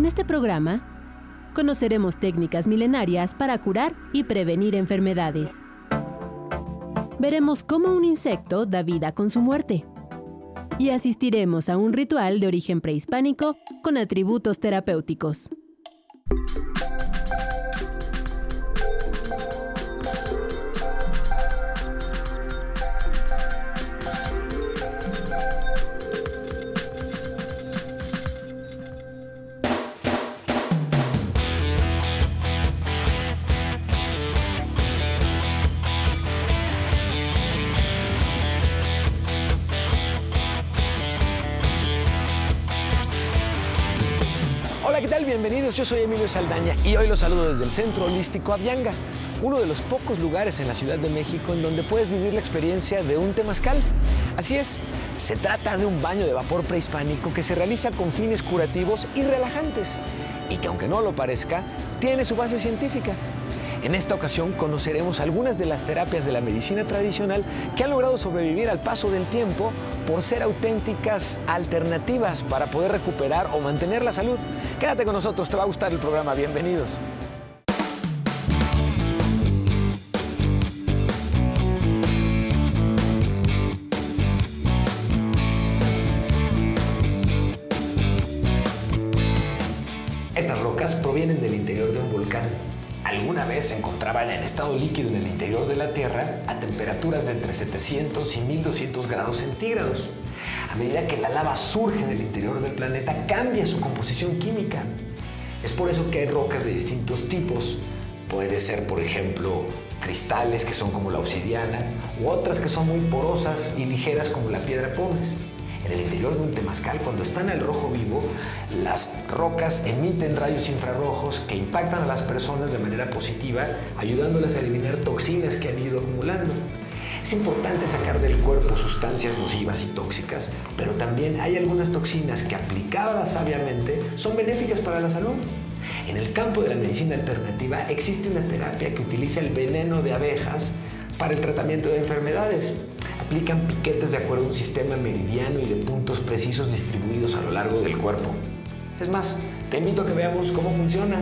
En este programa, conoceremos técnicas milenarias para curar y prevenir enfermedades. Veremos cómo un insecto da vida con su muerte. Y asistiremos a un ritual de origen prehispánico con atributos terapéuticos. Bienvenidos. Yo soy Emilio Saldaña y hoy los saludo desde el Centro Holístico Avianga, uno de los pocos lugares en la Ciudad de México en donde puedes vivir la experiencia de un temazcal. Así es, se trata de un baño de vapor prehispánico que se realiza con fines curativos y relajantes y que aunque no lo parezca, tiene su base científica. En esta ocasión conoceremos algunas de las terapias de la medicina tradicional que han logrado sobrevivir al paso del tiempo por ser auténticas alternativas para poder recuperar o mantener la salud. Quédate con nosotros, te va a gustar el programa. Bienvenidos. Alguna vez se encontraban en estado líquido en el interior de la Tierra a temperaturas de entre 700 y 1200 grados centígrados. A medida que la lava surge en el interior del planeta, cambia su composición química. Es por eso que hay rocas de distintos tipos. Puede ser, por ejemplo, cristales que son como la obsidiana, u otras que son muy porosas y ligeras como la piedra pómez. En el interior de un temazcal, cuando está en el rojo vivo, las rocas emiten rayos infrarrojos que impactan a las personas de manera positiva, ayudándoles a eliminar toxinas que han ido acumulando. Es importante sacar del cuerpo sustancias nocivas y tóxicas, pero también hay algunas toxinas que aplicadas sabiamente son benéficas para la salud. En el campo de la medicina alternativa existe una terapia que utiliza el veneno de abejas para el tratamiento de enfermedades aplican piquetes de acuerdo a un sistema meridiano y de puntos precisos distribuidos a lo largo del cuerpo. Es más, te invito a que veamos cómo funciona.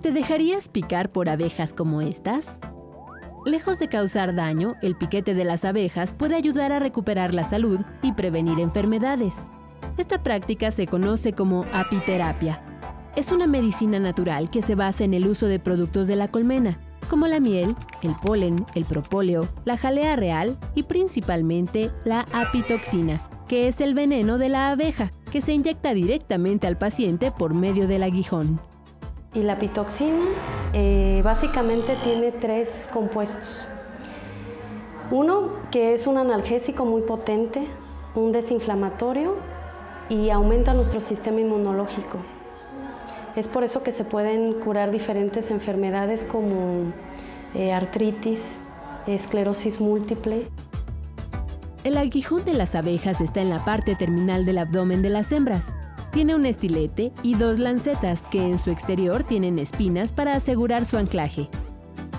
¿Te dejarías picar por abejas como estas? Lejos de causar daño, el piquete de las abejas puede ayudar a recuperar la salud y prevenir enfermedades. Esta práctica se conoce como apiterapia. Es una medicina natural que se basa en el uso de productos de la colmena, como la miel, el polen, el propóleo, la jalea real y principalmente la apitoxina, que es el veneno de la abeja, que se inyecta directamente al paciente por medio del aguijón. Y la apitoxina eh, básicamente tiene tres compuestos. Uno que es un analgésico muy potente, un desinflamatorio y aumenta nuestro sistema inmunológico. Es por eso que se pueden curar diferentes enfermedades como eh, artritis, esclerosis múltiple. El aguijón de las abejas está en la parte terminal del abdomen de las hembras. Tiene un estilete y dos lancetas que en su exterior tienen espinas para asegurar su anclaje.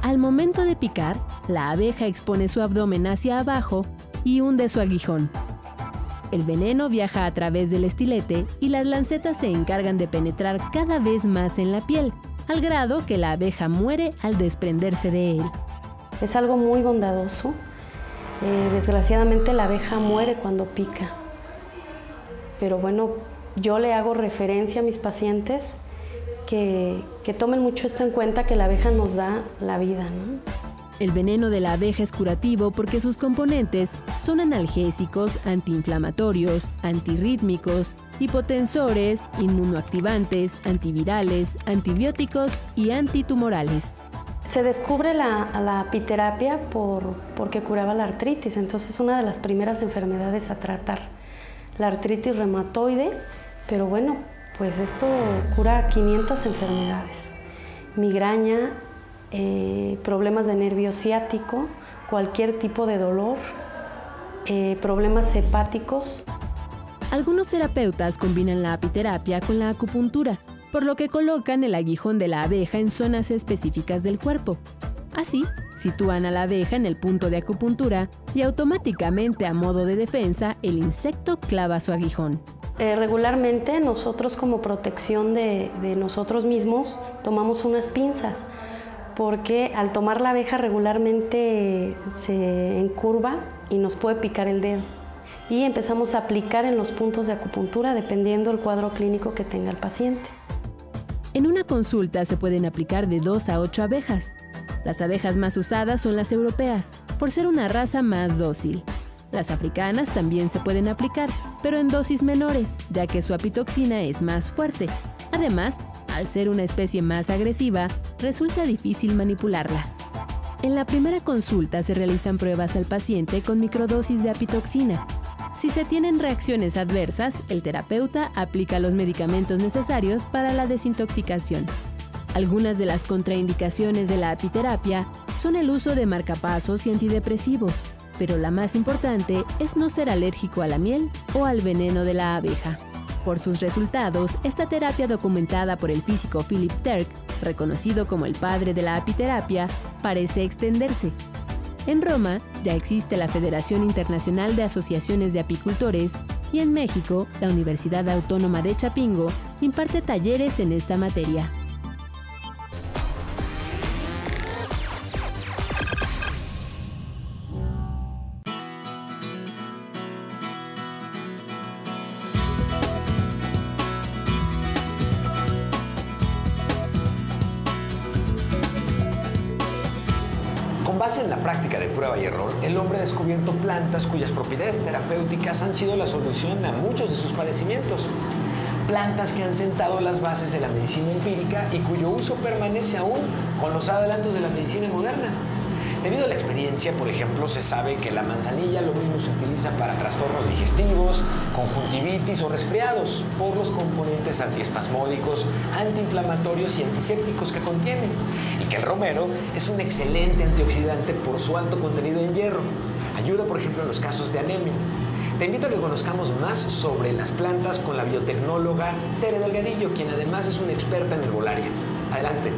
Al momento de picar, la abeja expone su abdomen hacia abajo y hunde su aguijón, el veneno viaja a través del estilete y las lancetas se encargan de penetrar cada vez más en la piel, al grado que la abeja muere al desprenderse de él. Es algo muy bondadoso. Eh, desgraciadamente la abeja muere cuando pica. Pero bueno, yo le hago referencia a mis pacientes que, que tomen mucho esto en cuenta, que la abeja nos da la vida. El veneno de la abeja es curativo porque sus componentes son analgésicos, antiinflamatorios, antirrítmicos, hipotensores, inmunoactivantes, antivirales, antibióticos y antitumorales. Se descubre la, la apiterapia por, porque curaba la artritis, entonces es una de las primeras enfermedades a tratar. La artritis reumatoide, pero bueno, pues esto cura 500 enfermedades. Migraña, eh, problemas de nervio ciático, cualquier tipo de dolor, eh, problemas hepáticos. Algunos terapeutas combinan la apiterapia con la acupuntura, por lo que colocan el aguijón de la abeja en zonas específicas del cuerpo. Así, sitúan a la abeja en el punto de acupuntura y automáticamente a modo de defensa el insecto clava su aguijón. Eh, regularmente nosotros como protección de, nosotros mismos tomamos unas pinzas porque al tomar la abeja regularmente se encurva y nos puede picar el dedo. Y empezamos a aplicar en los puntos de acupuntura dependiendo del cuadro clínico que tenga el paciente. En una consulta se pueden aplicar de 2 a 8 abejas. Las abejas más usadas son las europeas, por ser una raza más dócil. Las africanas también se pueden aplicar, pero en dosis menores, ya que su apitoxina es más fuerte. Además, al ser una especie más agresiva, resulta difícil manipularla. En la primera consulta se realizan pruebas al paciente con microdosis de apitoxina. Si se tienen reacciones adversas, el terapeuta aplica los medicamentos necesarios para la desintoxicación. Algunas de las contraindicaciones de la apiterapia son el uso de marcapasos y antidepresivos, pero la más importante es no ser alérgico a la miel o al veneno de la abeja. Por sus resultados, esta terapia documentada por el físico Philip Turk, reconocido como el padre de la apiterapia, parece extenderse. En Roma ya existe la Federación Internacional de Asociaciones de Apicultores y en México la Universidad Autónoma de Chapingo imparte talleres en esta materia. El hombre ha descubierto plantas cuyas propiedades terapéuticas han sido la solución a muchos de sus padecimientos. Plantas que han sentado las bases de la medicina empírica y cuyo uso permanece aún con los adelantos de la medicina moderna. Debido a la experiencia, por ejemplo, se sabe que la manzanilla lo mismo se utiliza para trastornos digestivos, conjuntivitis o resfriados por los componentes antiespasmódicos, antiinflamatorios y antisépticos que contiene, y que el romero es un excelente antioxidante por su alto contenido en hierro. Ayuda, por ejemplo, en los casos de anemia. Te invito a que conozcamos más sobre las plantas con la biotecnóloga Tere Delgadillo, quien además es una experta en herbolaria. Adelante.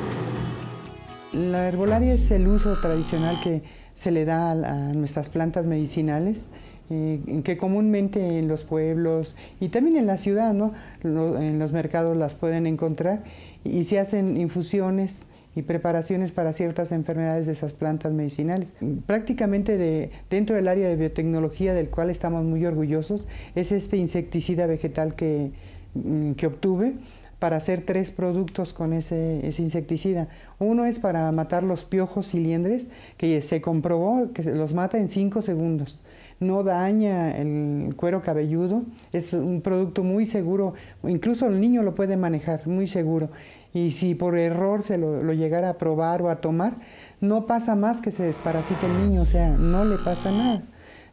La herbolaria es el uso tradicional que se le da a, nuestras plantas medicinales, eh, que comúnmente en los pueblos y también en la ciudad, ¿no? en los mercados las pueden encontrar y se hacen infusiones y preparaciones para ciertas enfermedades de esas plantas medicinales. Prácticamente de, dentro del área de biotecnología del cual estamos muy orgullosos es este insecticida vegetal que, mm, que obtuve para hacer tres productos con ese, insecticida. Uno es para matar los piojos y liendres, que se comprobó que los mata en cinco segundos. No daña el cuero cabelludo, es un producto muy seguro, incluso el niño lo puede manejar, muy seguro. Y si por error se lo, llegara a probar o a tomar, no pasa más que se desparasite el niño, o sea, no le pasa nada.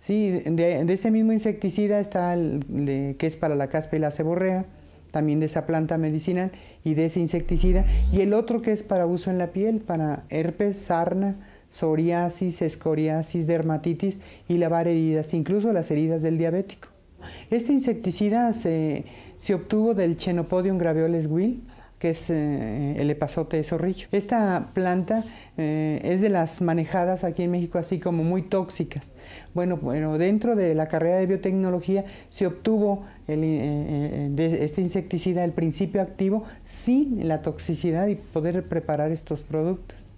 Sí, de, ese mismo insecticida está el que es para la caspa y la ceborrea, también de esa planta medicinal y de ese insecticida, y el otro que es para uso en la piel, para herpes, sarna, psoriasis, escoriasis, dermatitis y lavar heridas, incluso las heridas del diabético. Este insecticida se, se obtuvo del Chenopodium graveoles Will, que es eh, el epazote de zorrillo. Esta planta eh, es de las manejadas aquí en México así como muy tóxicas. Bueno, bueno dentro de la carrera de biotecnología se obtuvo eh, de este insecticida el principio activo sin la toxicidad y poder preparar estos productos.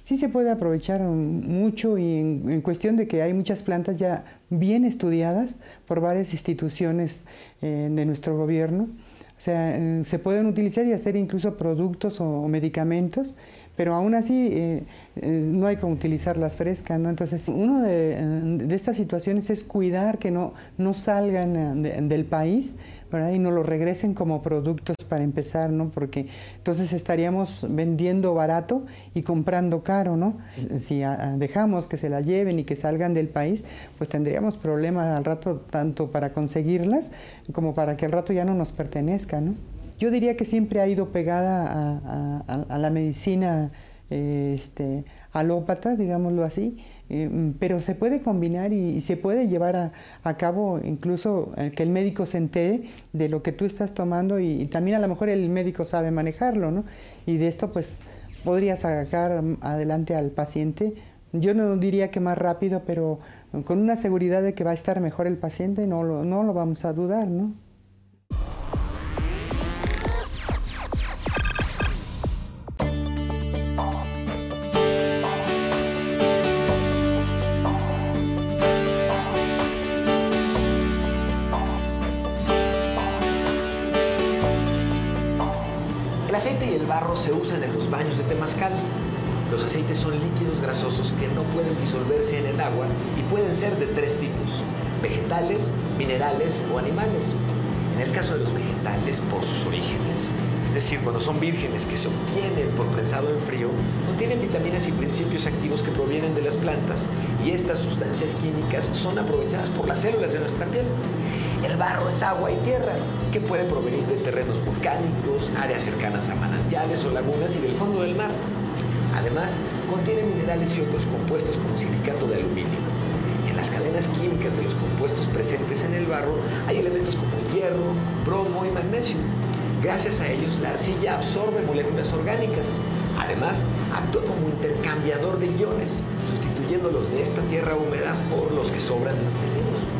Sí se puede aprovechar mucho y en, cuestión de que hay muchas plantas ya bien estudiadas por varias instituciones de nuestro gobierno o sea, eh, se pueden utilizar y hacer incluso productos o, medicamentos, pero aún así eh, eh, no hay que utilizarlas frescas, ¿no? Entonces, una de, estas situaciones es cuidar que no, no salgan del país y no lo regresen como productos para empezar, ¿no? Porque entonces estaríamos vendiendo barato y comprando caro, ¿no? Si dejamos que se la lleven y que salgan del país, pues tendríamos problemas al rato tanto para conseguirlas como para que al rato ya no nos pertenezca, ¿no? Yo diría que siempre ha ido pegada a, la medicina este, alópata, digámoslo así, eh, pero se puede combinar y, se puede llevar a, cabo incluso eh, que el médico se entere de lo que tú estás tomando y, también a lo mejor el médico sabe manejarlo, ¿no? Y de esto pues podría sacar adelante al paciente. Yo no diría que más rápido, pero con una seguridad de que va a estar mejor el paciente, no lo, no lo vamos a dudar, ¿no? Se usan en los baños de temazcal. Los aceites son líquidos grasosos que no pueden disolverse en el agua y pueden ser de tres tipos, vegetales, minerales o animales. En el caso de los vegetales, por sus orígenes, es decir, cuando son vírgenes que se obtienen por prensado en frío, contienen vitaminas y principios activos que provienen de las plantas y estas sustancias químicas son aprovechadas por las células de nuestra piel. El barro es agua y tierra, que puede provenir de terrenos volcánicos, áreas cercanas a manantiales o lagunas y del fondo del mar. Además, contiene minerales y otros compuestos como silicato de aluminio. En las cadenas químicas de los compuestos presentes en el barro hay elementos como el hierro, bromo y magnesio. Gracias a ellos, la arcilla absorbe moléculas orgánicas. Además, actúa como intercambiador de iones, sustituyendo los de esta tierra húmeda por los que sobran de los tejidos.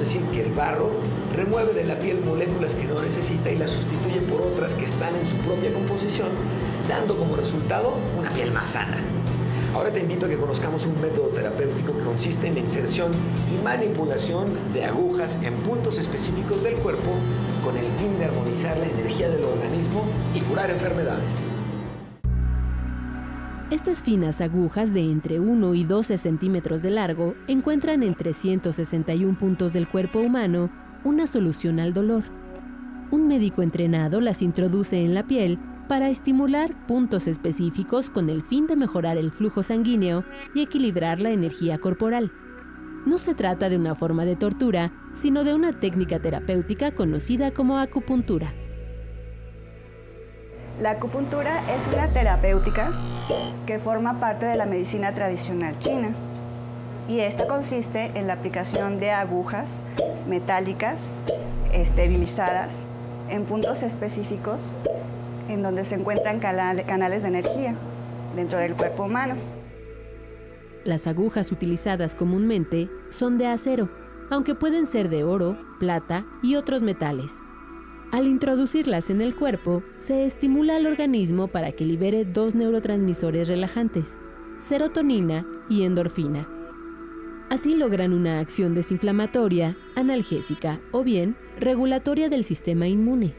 Podríamos decir que el barro remueve de la piel moléculas que no necesita y las sustituye por otras que están en su propia composición, dando como resultado una piel más sana. Ahora te invito a que conozcamos un método terapéutico que consiste en la inserción y manipulación de agujas en puntos específicos del cuerpo con el fin de armonizar la energía del organismo y curar enfermedades. Estas finas agujas de entre 1 y 12 centímetros de largo encuentran en 361 puntos del cuerpo humano una solución al dolor. Un médico entrenado las introduce en la piel para estimular puntos específicos con el fin de mejorar el flujo sanguíneo y equilibrar la energía corporal. No se trata de una forma de tortura, sino de una técnica terapéutica conocida como acupuntura. La acupuntura es una terapéutica que forma parte de la medicina tradicional china y esta consiste en la aplicación de agujas metálicas esterilizadas en puntos específicos en donde se encuentran canales de energía dentro del cuerpo humano. Las agujas utilizadas comúnmente son de acero, aunque pueden ser de oro, plata y otros metales. Al introducirlas en el cuerpo, se estimula al organismo para que libere dos neurotransmisores relajantes, serotonina y endorfina. Así logran una acción desinflamatoria, analgésica o bien regulatoria del sistema inmune.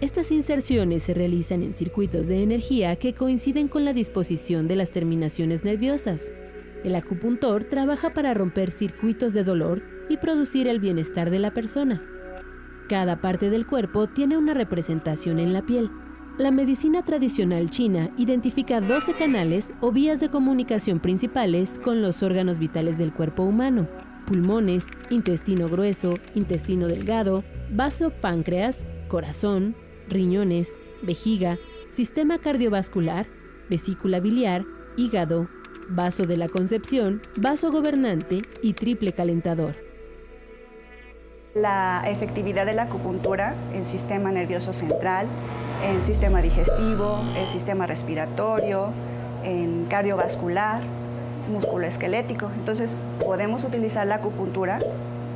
Estas inserciones se realizan en circuitos de energía que coinciden con la disposición de las terminaciones nerviosas. El acupuntor trabaja para romper circuitos de dolor y producir el bienestar de la persona. Cada parte del cuerpo tiene una representación en la piel. La medicina tradicional china identifica 12 canales o vías de comunicación principales con los órganos vitales del cuerpo humano. Pulmones, intestino grueso, intestino delgado, vaso páncreas, corazón, riñones, vejiga, sistema cardiovascular, vesícula biliar, hígado, vaso de la concepción, vaso gobernante y triple calentador. La efectividad de la acupuntura en sistema nervioso central, en sistema digestivo, en sistema respiratorio, en cardiovascular, músculo esquelético. Entonces podemos utilizar la acupuntura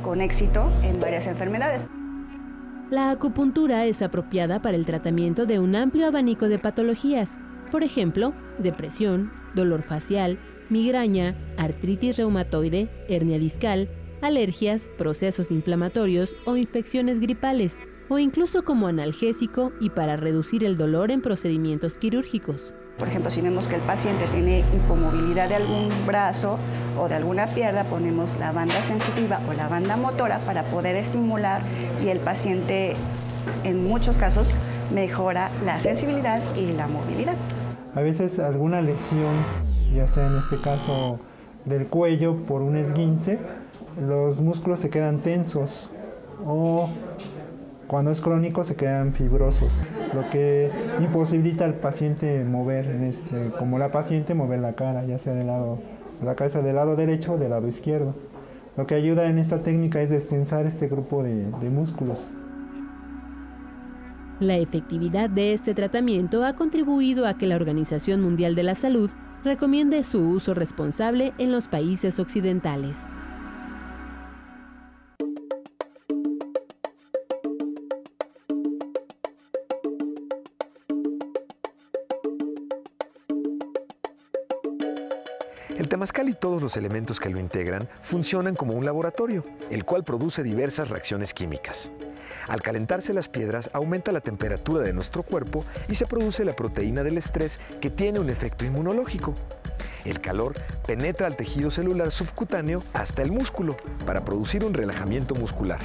con éxito en varias enfermedades. La acupuntura es apropiada para el tratamiento de un amplio abanico de patologías, por ejemplo, depresión, dolor facial, migraña, artritis reumatoide, hernia discal, alergias, procesos inflamatorios o infecciones gripales, o incluso como analgésico y para reducir el dolor en procedimientos quirúrgicos. Por ejemplo, si vemos que el paciente tiene hipomovilidad de algún brazo o de alguna pierna, ponemos la banda sensitiva o la banda motora para poder estimular y el paciente en muchos casos mejora la sensibilidad y la movilidad. A veces alguna lesión, ya sea en este caso del cuello por un esguince, los músculos se quedan tensos o cuando es crónico se quedan fibrosos, lo que imposibilita al paciente mover, este, como la paciente mover la cara, ya sea del lado, la cabeza del lado derecho o del lado izquierdo. Lo que ayuda en esta técnica es destensar este grupo de, de músculos. La efectividad de este tratamiento ha contribuido a que la Organización Mundial de la Salud recomiende su uso responsable en los países occidentales. Temazcal y todos los elementos que lo integran funcionan como un laboratorio, el cual produce diversas reacciones químicas. Al calentarse las piedras aumenta la temperatura de nuestro cuerpo y se produce la proteína del estrés que tiene un efecto inmunológico. El calor penetra al tejido celular subcutáneo hasta el músculo para producir un relajamiento muscular.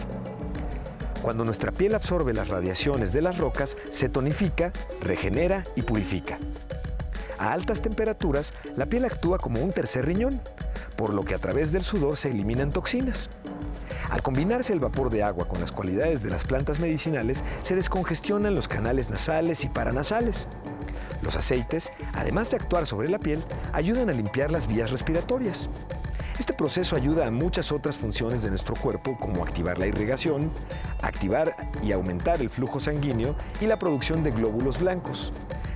Cuando nuestra piel absorbe las radiaciones de las rocas, se tonifica, regenera y purifica. A altas temperaturas, la piel actúa como un tercer riñón, por lo que a través del sudor se eliminan toxinas. Al combinarse el vapor de agua con las cualidades de las plantas medicinales, se descongestionan los canales nasales y paranasales. Los aceites, además de actuar sobre la piel, ayudan a limpiar las vías respiratorias. Este proceso ayuda a muchas otras funciones de nuestro cuerpo como activar la irrigación, activar y aumentar el flujo sanguíneo y la producción de glóbulos blancos,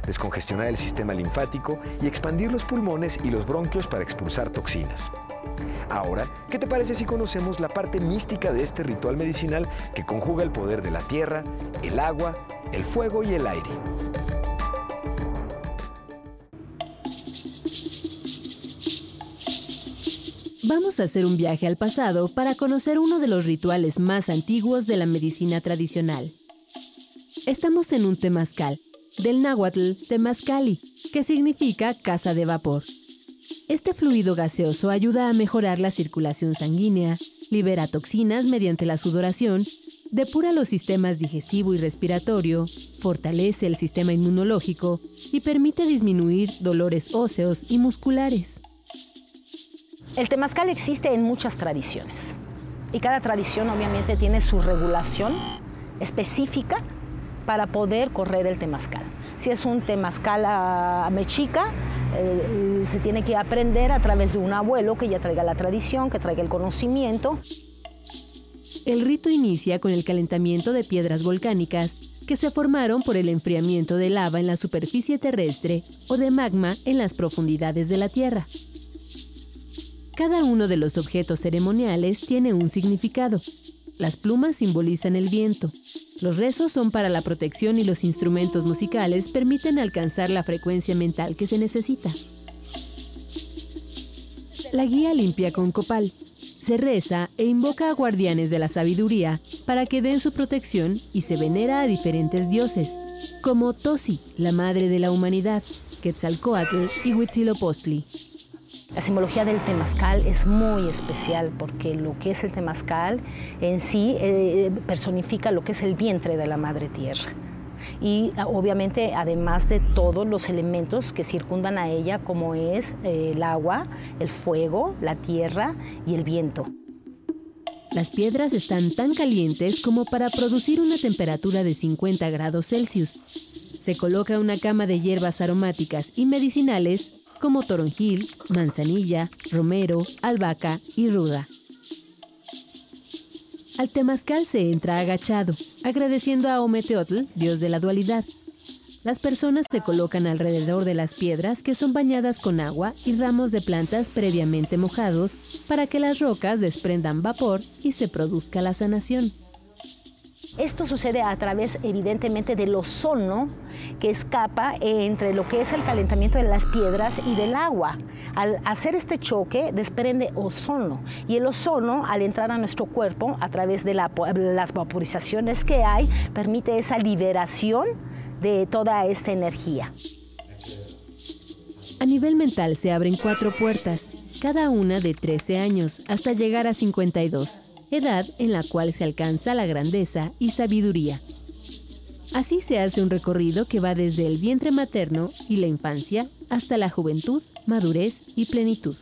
descongestionar el sistema linfático y expandir los pulmones y los bronquios para expulsar toxinas. Ahora, ¿qué te parece si conocemos la parte mística de este ritual medicinal que conjuga el poder de la tierra, el agua, el fuego y el aire? Vamos a hacer un viaje al pasado para conocer uno de los rituales más antiguos de la medicina tradicional. Estamos en un temazcal, del náhuatl temazcali, que significa casa de vapor. Este fluido gaseoso ayuda a mejorar la circulación sanguínea, libera toxinas mediante la sudoración, depura los sistemas digestivo y respiratorio, fortalece el sistema inmunológico y permite disminuir dolores óseos y musculares. El temazcal existe en muchas tradiciones y cada tradición obviamente tiene su regulación específica para poder correr el temazcal. Si es un temazcal a mexica, eh, se tiene que aprender a través de un abuelo que ya traiga la tradición, que traiga el conocimiento. El rito inicia con el calentamiento de piedras volcánicas que se formaron por el enfriamiento de lava en la superficie terrestre o de magma en las profundidades de la Tierra. Cada uno de los objetos ceremoniales tiene un significado. Las plumas simbolizan el viento, los rezos son para la protección y los instrumentos musicales permiten alcanzar la frecuencia mental que se necesita. La guía limpia con copal. Se reza e invoca a guardianes de la sabiduría para que den su protección y se venera a diferentes dioses, como Tosi, la madre de la humanidad, Quetzalcoatl y Huitzilopochtli. La simbología del temazcal es muy especial porque lo que es el temazcal en sí eh, personifica lo que es el vientre de la madre tierra. Y ah, obviamente además de todos los elementos que circundan a ella como es eh, el agua, el fuego, la tierra y el viento. Las piedras están tan calientes como para producir una temperatura de 50 grados Celsius. Se coloca una cama de hierbas aromáticas y medicinales como toronjil, manzanilla, romero, albahaca y ruda. Al temazcal se entra agachado, agradeciendo a Ometeotl, dios de la dualidad. Las personas se colocan alrededor de las piedras que son bañadas con agua y ramos de plantas previamente mojados para que las rocas desprendan vapor y se produzca la sanación. Esto sucede a través evidentemente del ozono que escapa entre lo que es el calentamiento de las piedras y del agua. Al hacer este choque desprende ozono y el ozono al entrar a nuestro cuerpo a través de las vaporizaciones que hay permite esa liberación de toda esta energía. A nivel mental se abren cuatro puertas, cada una de 13 años, hasta llegar a 52 edad en la cual se alcanza la grandeza y sabiduría. Así se hace un recorrido que va desde el vientre materno y la infancia hasta la juventud, madurez y plenitud.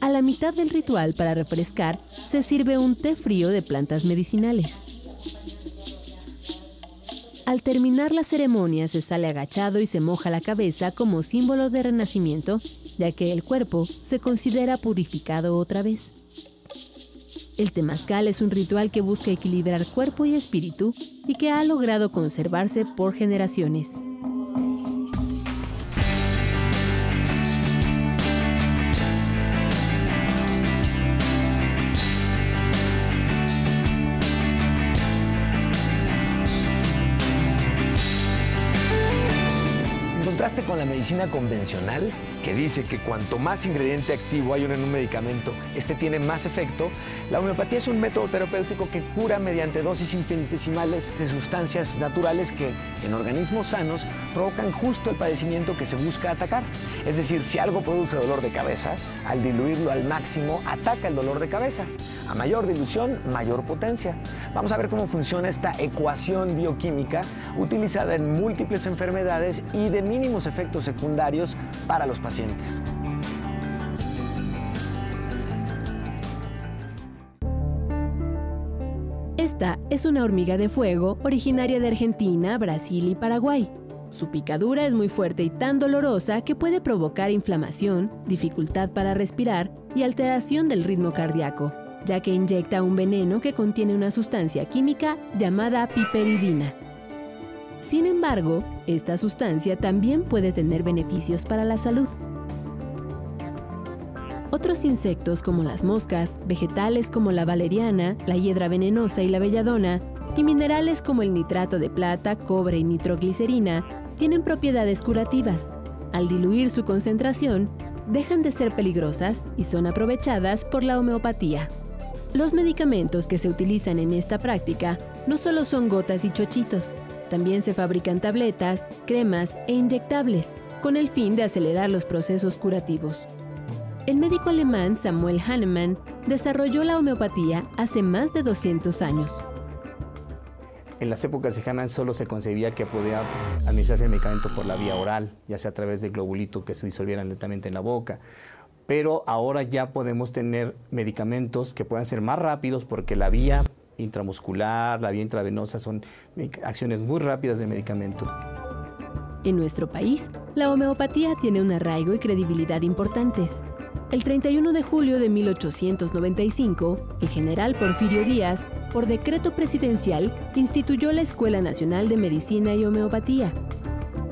A la mitad del ritual para refrescar se sirve un té frío de plantas medicinales. Al terminar la ceremonia se sale agachado y se moja la cabeza como símbolo de renacimiento, ya que el cuerpo se considera purificado otra vez. El temazcal es un ritual que busca equilibrar cuerpo y espíritu y que ha logrado conservarse por generaciones. ¿En contraste con la medicina convencional, que dice que cuanto más ingrediente activo hay en un medicamento, este tiene más efecto, la homeopatía es un método terapéutico que cura mediante dosis infinitesimales de sustancias naturales que en organismos sanos provocan justo el padecimiento que se busca atacar. Es decir, si algo produce dolor de cabeza, al diluirlo al máximo, ataca el dolor de cabeza. A mayor dilución, mayor potencia. Vamos a ver cómo funciona esta ecuación bioquímica utilizada en múltiples enfermedades y de mínimos efectos secundarios para los pacientes. Esta es una hormiga de fuego originaria de Argentina, Brasil y Paraguay. Su picadura es muy fuerte y tan dolorosa que puede provocar inflamación, dificultad para respirar y alteración del ritmo cardíaco, ya que inyecta un veneno que contiene una sustancia química llamada piperidina. Sin embargo, esta sustancia también puede tener beneficios para la salud. Otros insectos como las moscas, vegetales como la valeriana, la hiedra venenosa y la belladona, y minerales como el nitrato de plata, cobre y nitroglicerina tienen propiedades curativas. Al diluir su concentración, dejan de ser peligrosas y son aprovechadas por la homeopatía. Los medicamentos que se utilizan en esta práctica no solo son gotas y chochitos, también se fabrican tabletas, cremas e inyectables, con el fin de acelerar los procesos curativos. El médico alemán Samuel Hahnemann desarrolló la homeopatía hace más de 200 años. En las épocas de Hahnemann solo se concebía que podía administrarse el medicamento por la vía oral, ya sea a través de globulito que se disolvieran lentamente en la boca. Pero ahora ya podemos tener medicamentos que puedan ser más rápidos porque la vía intramuscular, la vía intravenosa son acciones muy rápidas del medicamento. En nuestro país, la homeopatía tiene un arraigo y credibilidad importantes. El 31 de julio de 1895, el general Porfirio Díaz, por decreto presidencial, instituyó la Escuela Nacional de Medicina y Homeopatía.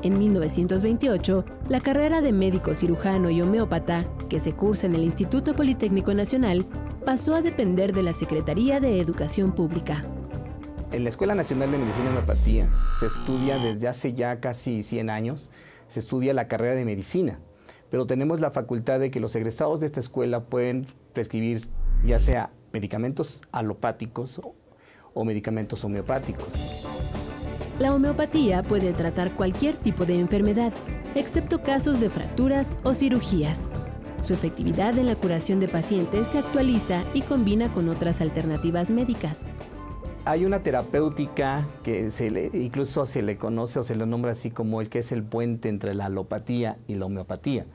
En 1928, la carrera de médico cirujano y homeópata, que se cursa en el Instituto Politécnico Nacional, pasó a depender de la Secretaría de Educación Pública. En la Escuela Nacional de Medicina y Homeopatía se estudia desde hace ya casi 100 años, se estudia la carrera de medicina, pero tenemos la facultad de que los egresados de esta escuela pueden prescribir ya sea medicamentos alopáticos o medicamentos homeopáticos. La homeopatía puede tratar cualquier tipo de enfermedad, excepto casos de fracturas o cirugías. Su efectividad en la curación de pacientes se actualiza y combina con otras alternativas médicas. Hay una terapéutica que se incluso se le conoce o se le nombra así como el que es el puente entre la alopatía y la homeopatía.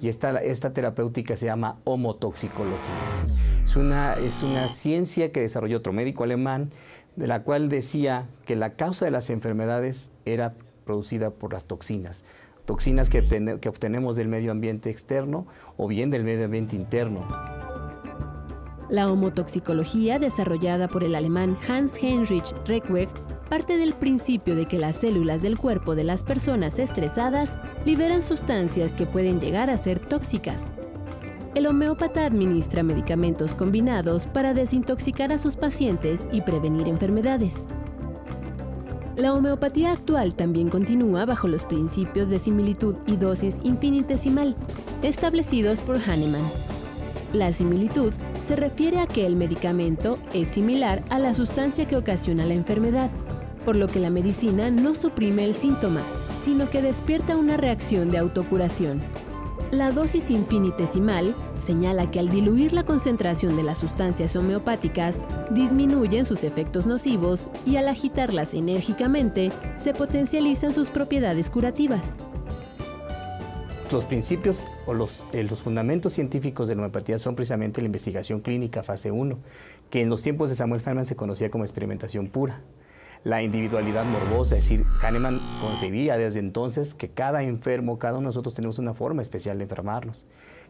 Y esta, esta terapéutica se llama homotoxicología. Es una, es una ciencia que desarrolló otro médico alemán, de la cual decía que la causa de las enfermedades era producida por las toxinas toxinas que, obtenemos del medio ambiente externo o bien del medio ambiente interno. La homotoxicología, desarrollada por el alemán Hans Heinrich Reckweg, parte del principio de que las células del cuerpo de las personas estresadas liberan sustancias que pueden llegar a ser tóxicas. El homeópata administra medicamentos combinados para desintoxicar a sus pacientes y prevenir enfermedades. La homeopatía actual también continúa bajo los principios de similitud y dosis infinitesimal, establecidos por Hahnemann. La similitud se refiere a que el medicamento es similar a la sustancia que ocasiona la enfermedad, por lo que la medicina no suprime el síntoma, sino que despierta una reacción de autocuración. La dosis infinitesimal señala que al diluir la concentración de las sustancias homeopáticas, disminuyen sus efectos nocivos y al agitarlas enérgicamente, se potencializan sus propiedades curativas. Los principios o los, eh, los fundamentos científicos de la homeopatía son precisamente la investigación clínica fase 1, que en los tiempos de Samuel Hahnemann se conocía como experimentación pura la individualidad morbosa. Es decir, Kahneman concebía desde entonces que cada enfermo, cada uno de nosotros tenemos una forma especial de enfermarnos,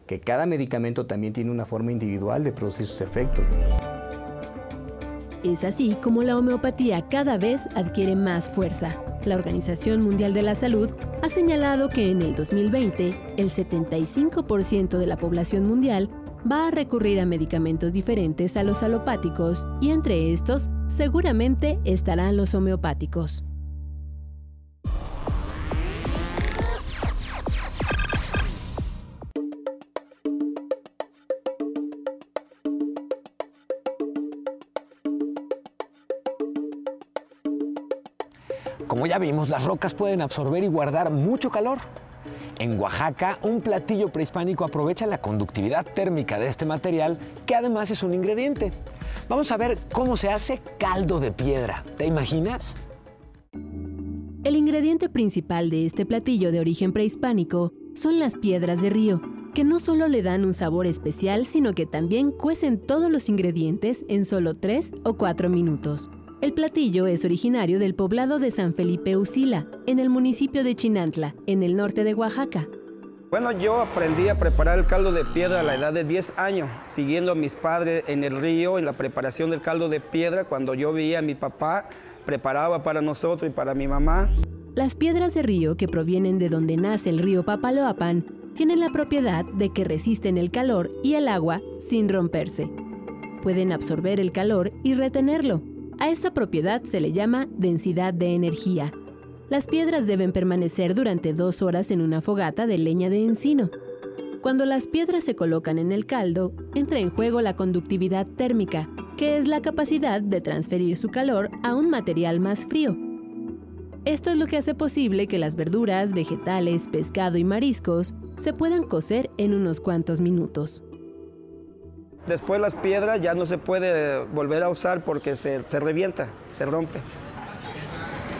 que cada medicamento también tiene una forma individual de producir sus efectos. Es así como la homeopatía cada vez adquiere más fuerza. La Organización Mundial de la Salud ha señalado que en el 2020 el 75% de la población mundial va a recurrir a medicamentos diferentes a los alopáticos y entre estos seguramente estarán los homeopáticos. Como ya vimos, las rocas pueden absorber y guardar mucho calor. En Oaxaca, un platillo prehispánico aprovecha la conductividad térmica de este material, que además es un ingrediente. Vamos a ver cómo se hace caldo de piedra. ¿Te imaginas? El ingrediente principal de este platillo de origen prehispánico son las piedras de río, que no solo le dan un sabor especial, sino que también cuecen todos los ingredientes en solo 3 o 4 minutos. El platillo es originario del poblado de San Felipe Usila, en el municipio de Chinantla, en el norte de Oaxaca. Bueno, yo aprendí a preparar el caldo de piedra a la edad de 10 años, siguiendo a mis padres en el río, en la preparación del caldo de piedra, cuando yo veía a mi papá preparaba para nosotros y para mi mamá. Las piedras de río que provienen de donde nace el río Papaloapan tienen la propiedad de que resisten el calor y el agua sin romperse. Pueden absorber el calor y retenerlo. A esa propiedad se le llama densidad de energía. Las piedras deben permanecer durante dos horas en una fogata de leña de encino. Cuando las piedras se colocan en el caldo, entra en juego la conductividad térmica, que es la capacidad de transferir su calor a un material más frío. Esto es lo que hace posible que las verduras, vegetales, pescado y mariscos se puedan cocer en unos cuantos minutos. Después las piedras ya no se puede volver a usar porque se, revienta, se rompe.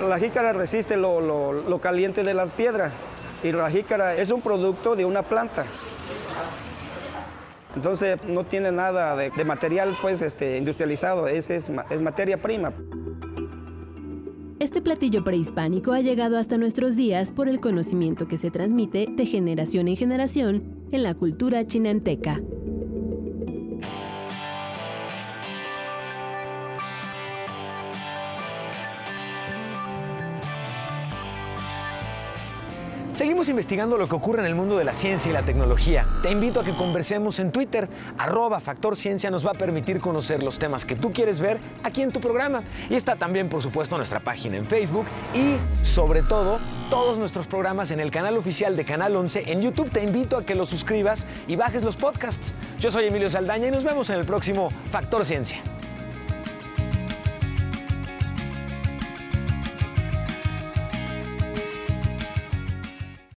La jícara resiste lo, caliente de la piedra y la jícara es un producto de una planta. Entonces no tiene nada de, material pues, este, industrializado, es, es, es materia prima. Este platillo prehispánico ha llegado hasta nuestros días por el conocimiento que se transmite de generación en generación en la cultura chinanteca. Investigando lo que ocurre en el mundo de la ciencia y la tecnología. Te invito a que conversemos en Twitter. Arroba Factor Ciencia nos va a permitir conocer los temas que tú quieres ver aquí en tu programa. Y está también, por supuesto, nuestra página en Facebook y, sobre todo, todos nuestros programas en el canal oficial de Canal 11 en YouTube. Te invito a que lo suscribas y bajes los podcasts. Yo soy Emilio Saldaña y nos vemos en el próximo Factor Ciencia.